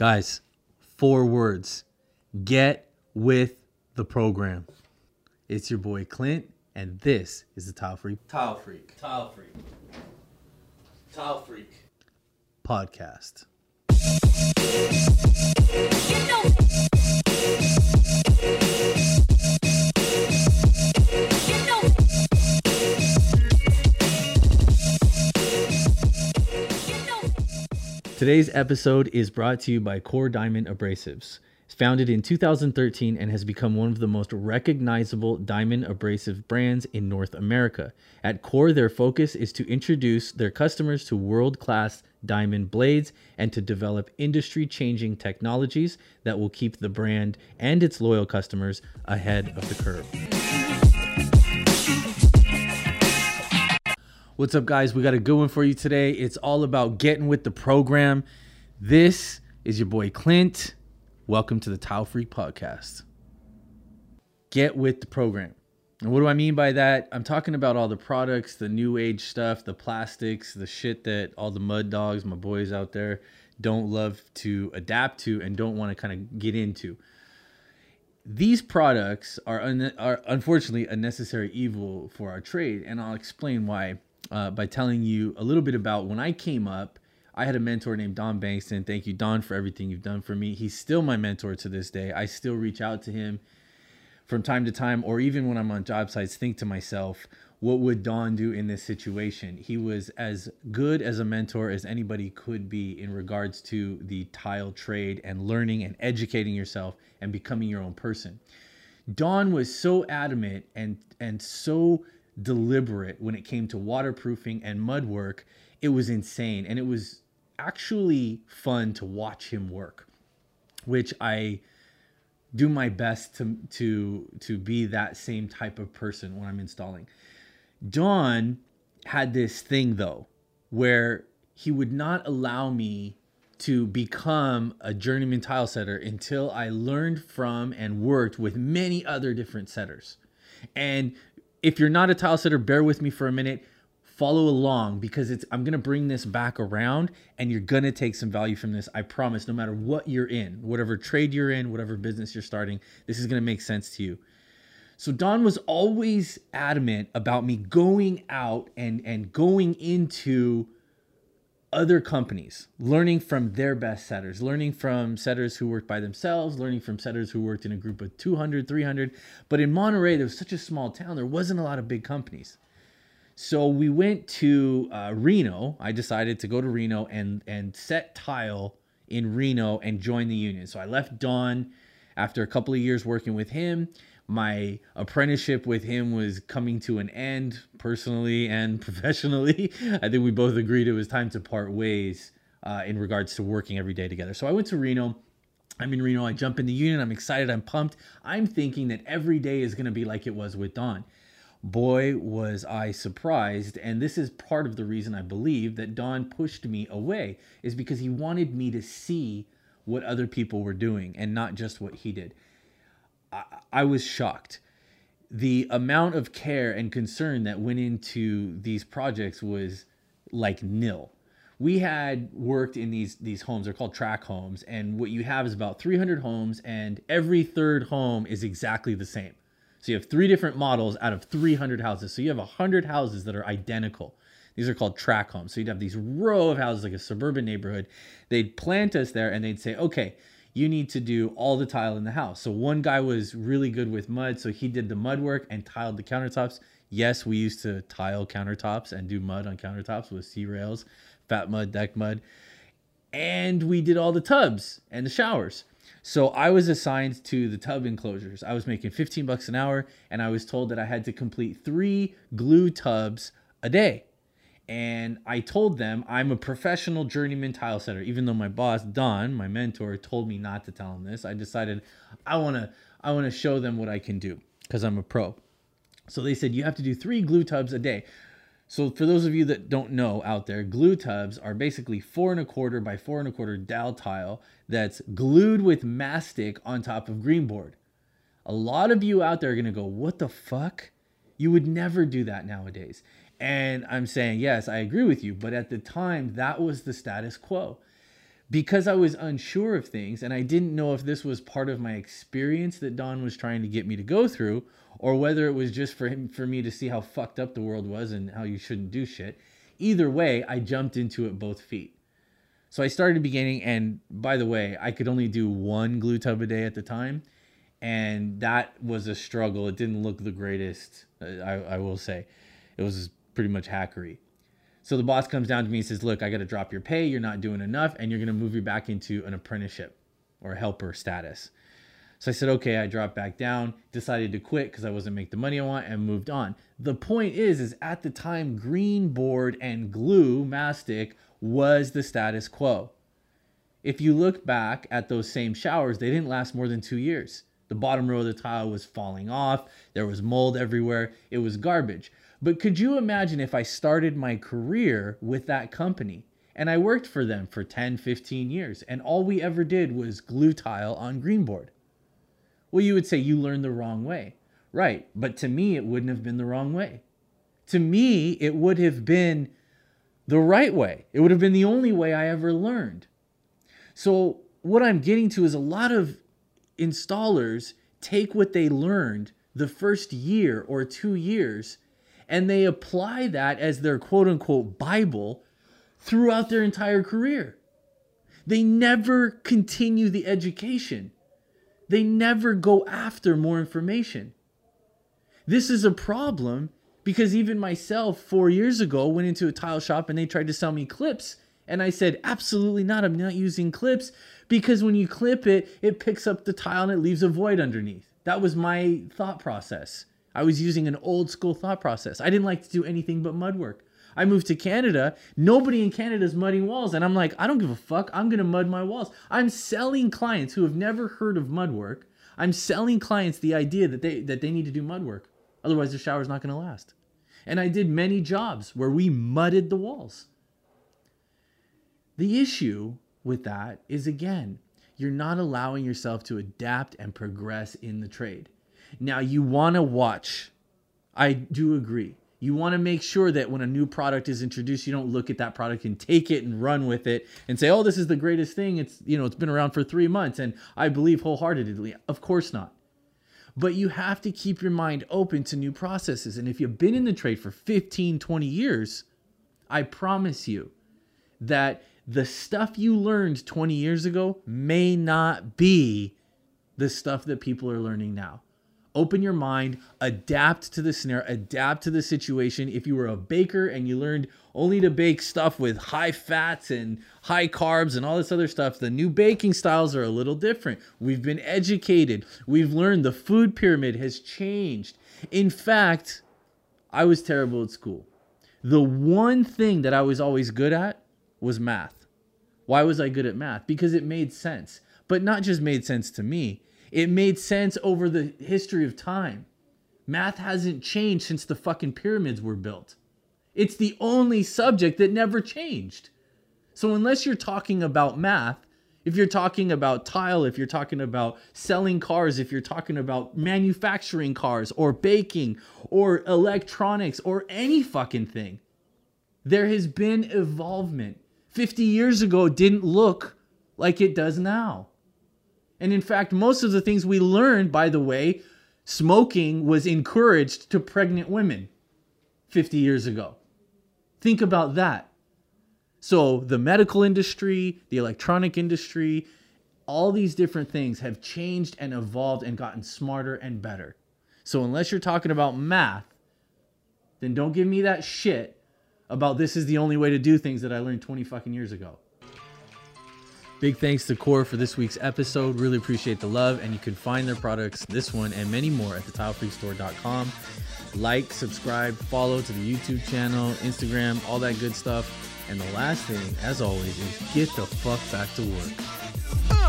Guys, four words. Get with the program. It's your boy Clint, and this is the Tile Freak Tile freak. Tile freak. Tile freak. podcast. Today's episode is brought to you by Core Diamond Abrasives. It's founded in 2013 and has become one of the most recognizable diamond abrasive brands in North America. At Core, their focus is to introduce their customers to world class diamond blades and to develop industry changing technologies that will keep the brand and its loyal customers ahead of the curve. What's up, guys? We got a good one for you today. It's all about getting with the program. This is your boy Clint. Welcome to the Tile Freak Podcast. Get with the program. And what do I mean by that? I'm talking about all the products, the new age stuff, the plastics, the shit that all the mud dogs, my boys out there, don't love to adapt to and don't want to kind of get into these products are, un- are unfortunately a necessary evil for our trade, and I'll explain why uh, by telling you a little bit about when I came up. I had a mentor named Don Bankston. Thank you, Don, for everything you've done for me. He's still my mentor to this day. I still reach out to him from time to time, or even when I'm on job sites, think to myself, what would Don do in this situation? He was as good as a mentor as anybody could be in regards to the tile trade and learning and educating yourself and becoming your own person. Don was so adamant and and so deliberate when it came to waterproofing and mud work. It was insane and it was actually fun to watch him work, which I do my best to to to be that same type of person when I'm installing. Don had this thing though where he would not allow me to become a journeyman tile setter until I learned from and worked with many other different setters. And if you're not a tile setter, bear with me for a minute. Follow along because it's I'm gonna bring this back around and you're gonna take some value from this. I promise, no matter what you're in, whatever trade you're in, whatever business you're starting, this is gonna make sense to you. So Don was always adamant about me going out and and going into other companies, learning from their best setters, learning from setters who worked by themselves, learning from setters who worked in a group of 200, 300. But in Monterey, there was such a small town, there wasn't a lot of big companies. So we went to uh, Reno. I decided to go to Reno and and set tile in Reno and join the union. So I left Don after a couple of years working with him my apprenticeship with him was coming to an end personally and professionally. I think we both agreed it was time to part ways uh, in regards to working every day together. So I went to Reno. I'm in Reno. I jump in the union. I'm excited. I'm pumped. I'm thinking that every day is going to be like it was with Don. Boy, was I surprised. And this is part of the reason I believe that Don pushed me away, is because he wanted me to see what other people were doing and not just what he did. I, I was shocked. The amount of care and concern that went into these projects was like nil. We had worked in these these homes. They're called tract homes, and what you have is about 300 homes, and every third home is exactly the same. So you have three different models out of 300 houses. So you have 100 houses that are identical. These are called tract homes. So you'd have these row of houses like a suburban neighborhood. They'd plant us there and they'd say, okay, you need to do all the tile in the house. So one guy was really good with mud, so he did the mud work and tiled the countertops. Yes, we used to tile countertops and do mud on countertops with C rails, fat mud, deck mud. And we did all the tubs and the showers. So I was assigned to the tub enclosures. I was making 15 bucks an hour and I was told that I had to complete 3 glue tubs a day and I told them I'm a professional journeyman tile setter. Even though my boss Don, my mentor, told me not to tell him this, I decided I want to I want to show them what I can do because I'm a pro. So they said you have to do three glue tubs a day. So for those of you that don't know out there, glue tubs are basically four and a quarter by four and a quarter Daltile that's glued with mastic on top of green board. A lot of you out there are gonna go, what the fuck? You would never do that nowadays. And I'm saying, yes, I agree with you. But at the time, that was the status quo. because I was unsure of things and I didn't know if this was part of my experience that Don was trying to get me to go through or whether it was just for him for me to see how fucked up the world was and how you shouldn't do shit. Either way, I jumped into it both feet. So I started beginning and by the way, I could only do one glue tub a day at the time and that was a struggle. It didn't look the greatest, uh, I, I will say. It was pretty much hackery. So the boss comes down to me and says, Look, I got to drop your pay. You're not doing enough, and you're going to move you back into an apprenticeship or helper status. So I said, Okay, I dropped back down, decided to quit because I wasn't making the money I want, and moved on. The point is, is at the time, green board and glue mastic was the status quo. If you look back at those same showers, they didn't last more than two years. The bottom row of the tile was falling off. There was mold everywhere. It was garbage. But could you imagine if I started my career with that company and I worked for them for 10, 15 years and all we ever did was glue tile on greenboard? Well, you would say you learned the wrong way. Right. But to me, it wouldn't have been the wrong way. To me, it would have been the right way. It would have been the only way I ever learned. So, what I'm getting to is a lot of installers take what they learned the first year or two years and they apply that as their quote unquote Bible throughout their entire career. They never continue the education, they never go after more information. This is a problem because even myself, four years ago, went into a tile shop and they tried to sell me clips. And I said, absolutely not. I'm not using clips because when you clip it, it picks up the tile and it leaves a void underneath. That was my thought process. I was using an old school thought process. I didn't like to do anything but mud work. I moved to Canada. Nobody in Canada is mudding walls. And I'm like, I don't give a fuck. I'm going to mud my walls. I'm selling clients who have never heard of mud work. I'm selling clients the idea that they, that they need to do mud work. Otherwise, the shower's not going to last. And I did many jobs where we mudded the walls. The issue with that is again, you're not allowing yourself to adapt and progress in the trade. Now, you want to watch. I do agree. You want to make sure that when a new product is introduced, you don't look at that product and take it and run with it and say, "Oh, this is the greatest thing. It's, you know, it's been around for 3 months and I believe wholeheartedly." Of course not. But you have to keep your mind open to new processes. And if you've been in the trade for 15, 20 years, I promise you that the stuff you learned 20 years ago may not be the stuff that people are learning now open your mind, adapt to the scenario, adapt to the situation. If you were a baker and you learned only to bake stuff with high fats and high carbs and all this other stuff, the new baking styles are a little different. We've been educated, we've learned the food pyramid has changed. In fact, I was terrible at school. The one thing that I was always good at was math. Why was I good at math? Because it made sense, but not just made sense to me it made sense over the history of time. Math hasn't changed since the fucking pyramids were built. It's the only subject that never changed. So, unless you're talking about math, if you're talking about tile, if you're talking about selling cars, if you're talking about manufacturing cars or baking or electronics or any fucking thing, there has been evolvement. 50 years ago didn't look like it does now. And in fact, most of the things we learned, by the way, smoking was encouraged to pregnant women 50 years ago. Think about that. So, the medical industry, the electronic industry, all these different things have changed and evolved and gotten smarter and better. So, unless you're talking about math, then don't give me that shit about this is the only way to do things that I learned 20 fucking years ago. Big thanks to Core for this week's episode. Really appreciate the love, and you can find their products, this one and many more, at thetilefreakstore.com. Like, subscribe, follow to the YouTube channel, Instagram, all that good stuff. And the last thing, as always, is get the fuck back to work.